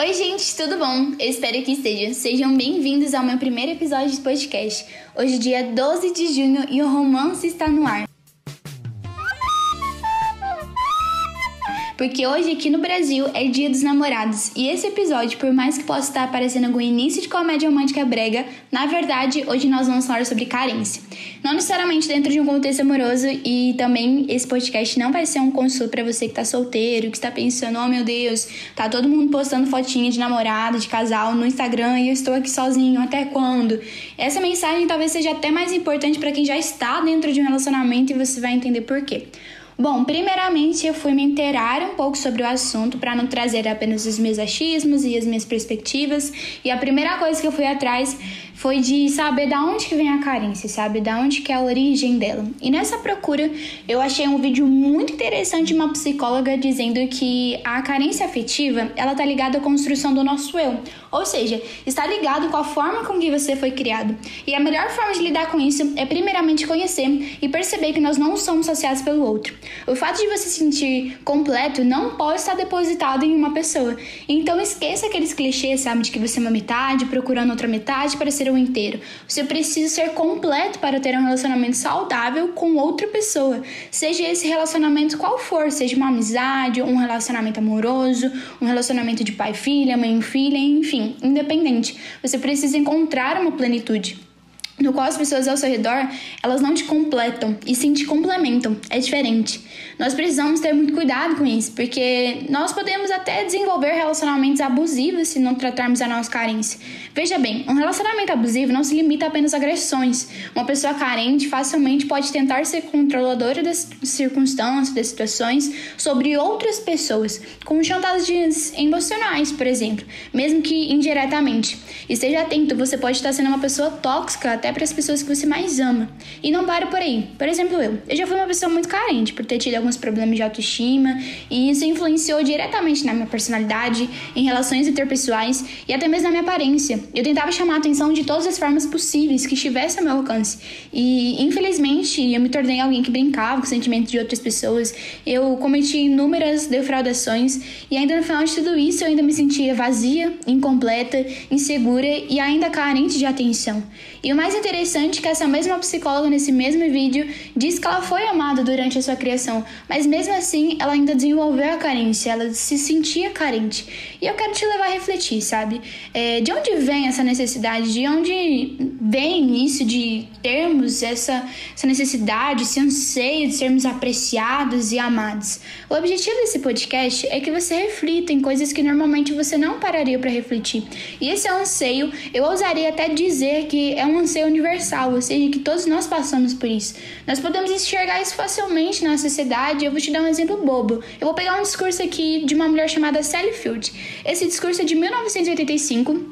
Oi, gente, tudo bom? Eu espero que esteja. Sejam bem-vindos ao meu primeiro episódio de podcast. Hoje, dia 12 de junho, e o romance está no ar. Porque hoje aqui no Brasil é Dia dos Namorados e esse episódio, por mais que possa estar aparecendo algum início de comédia romântica brega, na verdade hoje nós vamos falar sobre carência. Não necessariamente dentro de um contexto amoroso e também esse podcast não vai ser um consolo para você que tá solteiro, que está pensando, oh meu Deus, tá todo mundo postando fotinha de namorada, de casal no Instagram e eu estou aqui sozinho, até quando? Essa mensagem talvez seja até mais importante para quem já está dentro de um relacionamento e você vai entender por quê. Bom, primeiramente eu fui me inteirar um pouco sobre o assunto para não trazer apenas os meus achismos e as minhas perspectivas. E a primeira coisa que eu fui atrás foi de saber da onde que vem a carência, sabe? Da onde que é a origem dela. E nessa procura, eu achei um vídeo muito interessante de uma psicóloga dizendo que a carência afetiva, ela tá ligada à construção do nosso eu. Ou seja, está ligado com a forma com que você foi criado. E a melhor forma de lidar com isso é primeiramente conhecer e perceber que nós não somos saciados pelo outro. O fato de você se sentir completo não pode estar depositado em uma pessoa. Então esqueça aqueles clichês, sabe, de que você é uma metade procurando outra metade para ser um inteiro. Você precisa ser completo para ter um relacionamento saudável com outra pessoa. Seja esse relacionamento qual for, seja uma amizade, um relacionamento amoroso, um relacionamento de pai filha, mãe filha, enfim, independente. Você precisa encontrar uma plenitude no qual as pessoas ao seu redor, elas não te completam, e sim te complementam. É diferente. Nós precisamos ter muito cuidado com isso, porque nós podemos até desenvolver relacionamentos abusivos se não tratarmos a nossa carência. Veja bem, um relacionamento abusivo não se limita apenas a agressões. Uma pessoa carente facilmente pode tentar ser controladora das circunstâncias, das situações sobre outras pessoas, com chantagens emocionais, por exemplo, mesmo que indiretamente. Esteja atento, você pode estar sendo uma pessoa tóxica até para as pessoas que você mais ama. E não para por aí. Por exemplo, eu. Eu já fui uma pessoa muito carente por ter tido alguns problemas de autoestima e isso influenciou diretamente na minha personalidade, em relações interpessoais e até mesmo na minha aparência. Eu tentava chamar a atenção de todas as formas possíveis que estivesse ao meu alcance. E infelizmente eu me tornei alguém que brincava com os sentimentos de outras pessoas. Eu cometi inúmeras defraudações e ainda no final de tudo isso eu ainda me sentia vazia, incompleta, insegura e ainda carente de atenção. E o mais interessante é que essa mesma psicóloga nesse mesmo vídeo diz que ela foi amada durante a sua criação, mas mesmo assim ela ainda desenvolveu a carência, ela se sentia carente. E eu quero te levar a refletir, sabe? É, de onde vem essa necessidade? De onde vem isso de termos essa, essa necessidade, esse anseio de sermos apreciados e amados? O objetivo desse podcast é que você reflita em coisas que normalmente você não pararia para refletir. E esse anseio, eu ousaria até dizer que é um anseio universal, ou seja, que todos nós passamos por isso. Nós podemos enxergar isso facilmente na sociedade. Eu vou te dar um exemplo bobo. Eu vou pegar um discurso aqui de uma mulher chamada Sally Field. Esse discurso é de 1985,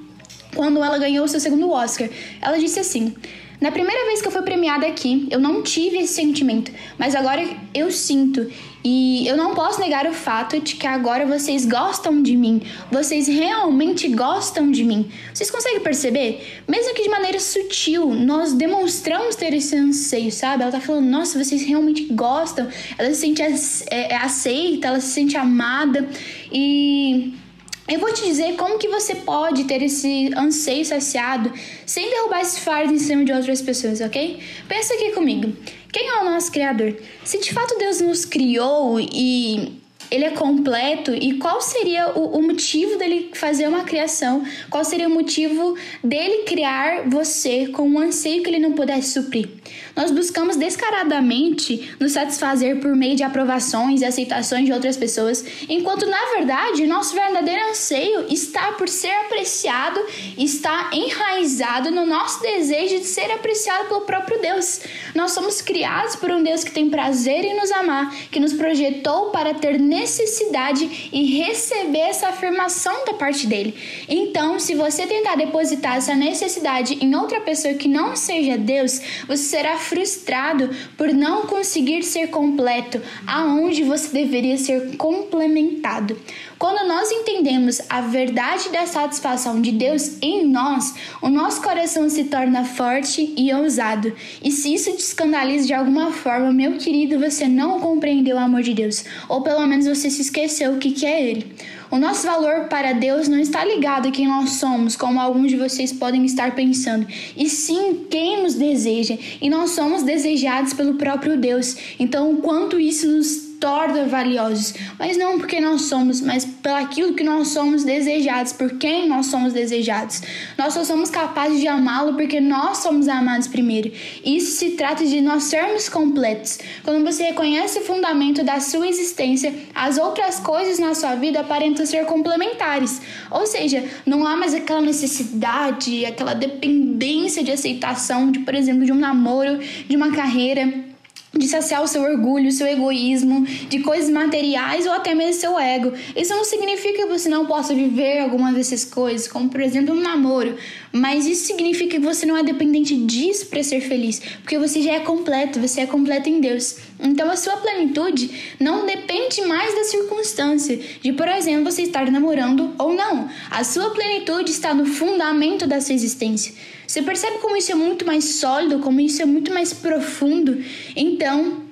quando ela ganhou seu segundo Oscar. Ela disse assim: na primeira vez que eu fui premiada aqui, eu não tive esse sentimento, mas agora eu sinto. E eu não posso negar o fato de que agora vocês gostam de mim. Vocês realmente gostam de mim. Vocês conseguem perceber? Mesmo que de maneira sutil, nós demonstramos ter esse anseio, sabe? Ela tá falando, nossa, vocês realmente gostam. Ela se sente é, aceita, ela se sente amada. E eu vou te dizer como que você pode ter esse anseio saciado sem derrubar esse fardo em cima de outras pessoas, ok? Pensa aqui comigo. Quem é o nosso Criador? Se de fato Deus nos criou e ele é completo e qual seria o, o, motivo dele fazer uma criação? Qual seria o motivo dele criar você com um anseio que ele não pudesse suprir? Nós buscamos descaradamente nos satisfazer por meio de aprovações e aceitações de outras pessoas, enquanto na verdade nosso verdadeiro anseio está por ser apreciado, está enraizado no nosso desejo de ser apreciado pelo próprio Deus. Nós somos criados por um Deus que tem prazer em nos amar, que nos projetou para ter necessidade e receber essa afirmação da parte dele. Então, se você tentar depositar essa necessidade em outra pessoa que não seja Deus, você será frustrado por não conseguir ser completo aonde você deveria ser complementado. Quando nós entendemos a verdade da satisfação de Deus em nós, o nosso coração se torna forte e ousado. E se isso te escandaliza de alguma forma, meu querido, você não compreendeu o amor de Deus, ou pelo menos você se esqueceu o que, é Ele. O nosso valor para Deus não está ligado a quem nós somos, como alguns de vocês podem estar pensando, e sim quem nos deseja. E nós somos desejados pelo próprio Deus. Então, o quanto isso nos torna valiosos, mas não porque nós somos, mas pelaquilo que nós somos desejados, por quem nós somos desejados. Nós só somos capazes de amá-lo porque nós somos amados primeiro. Isso se trata de nós sermos completos. Quando você reconhece o fundamento da sua existência, as outras coisas na sua vida aparentam ser complementares. Ou seja, não há mais aquela necessidade, aquela dependência de aceitação, de, por exemplo, de um namoro, de uma carreira de saciar o seu orgulho, o seu egoísmo, de coisas materiais ou até mesmo seu ego. Isso não significa que você não possa viver algumas dessas coisas, como por exemplo um namoro, mas isso significa que você não é dependente disso para ser feliz, porque você já é completo, você é completo em Deus. Então a sua plenitude não depende mais da circunstância, de por exemplo você estar namorando ou não. A sua plenitude está no fundamento da sua existência. Você percebe como isso é muito mais sólido, como isso é muito mais profundo? Então,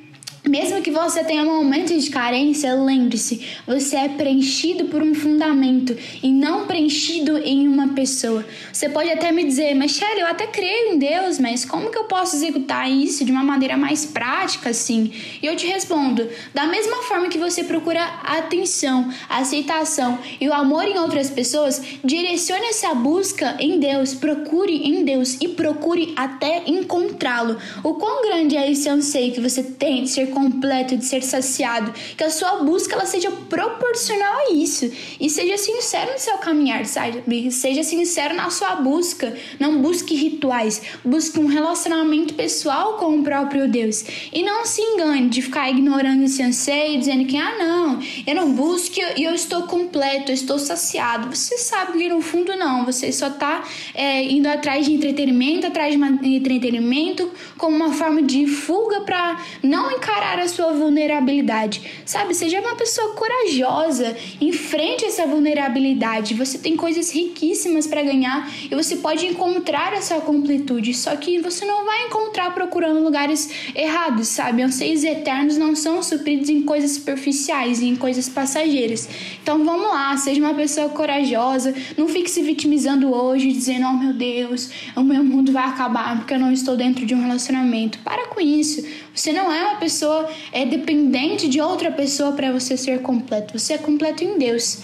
mesmo que você tenha momentos de carência, lembre-se, você é preenchido por um fundamento e não preenchido em uma pessoa. Você pode até me dizer, mas Shelly, eu até creio em Deus, mas como que eu posso executar isso de uma maneira mais prática assim? E eu te respondo, da mesma forma que você procura atenção, aceitação e o amor em outras pessoas, direcione essa busca em Deus, procure em Deus e procure até encontrá-lo. O quão grande é esse anseio que você tem de ser completo, de ser saciado, que a sua busca ela seja proporcional a isso. E seja sincero no seu caminhar, sabe? Seja sincero na sua busca, não busque rituais, busque um relacionamento pessoal com o próprio Deus. E não se engane de ficar ignorando esse anseio, dizendo que ah não, eu não busco e eu estou completo, eu estou saciado. Você sabe que no fundo não, você só está é, indo atrás de entretenimento, atrás de entretenimento como uma forma de fuga para não encarar encarar a sua vulnerabilidade. Sabe, seja uma pessoa corajosa, enfrente essa vulnerabilidade. Você tem coisas riquíssimas para ganhar e você pode encontrar essa completude, só que você não vai encontrar procurando lugares errados, sabe? Anseios eternos não são supridos em coisas superficiais e em coisas passageiras. Então vamos lá, seja uma pessoa corajosa, não fique se vitimizando hoje, dizendo: "Oh meu Deus, o meu mundo vai acabar porque eu não estou dentro de um relacionamento". Para com isso. Você não é uma pessoa é dependente de outra pessoa para você ser completo. Você é completo em Deus.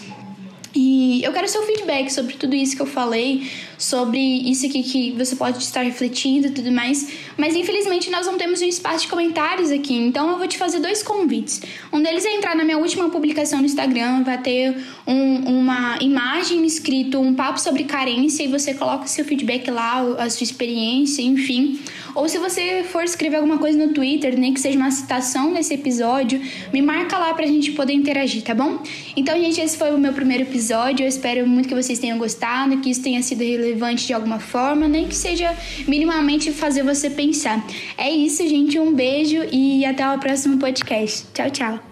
E eu quero seu feedback sobre tudo isso que eu falei, sobre isso aqui que você pode estar refletindo e tudo mais. Mas infelizmente nós não temos um espaço de comentários aqui, então eu vou te fazer dois convites. Um deles é entrar na minha última publicação no Instagram, vai ter um, uma imagem escrito um papo sobre carência e você coloca seu feedback lá, a sua experiência, enfim. Ou se você for escrever alguma coisa no Twitter, nem que seja uma citação desse episódio, me marca lá pra gente poder interagir, tá bom? Então, gente, esse foi o meu primeiro episódio. Eu espero muito que vocês tenham gostado, que isso tenha sido relevante de alguma forma, nem que seja minimamente fazer você pensar. É isso, gente. Um beijo e até o próximo podcast. Tchau, tchau.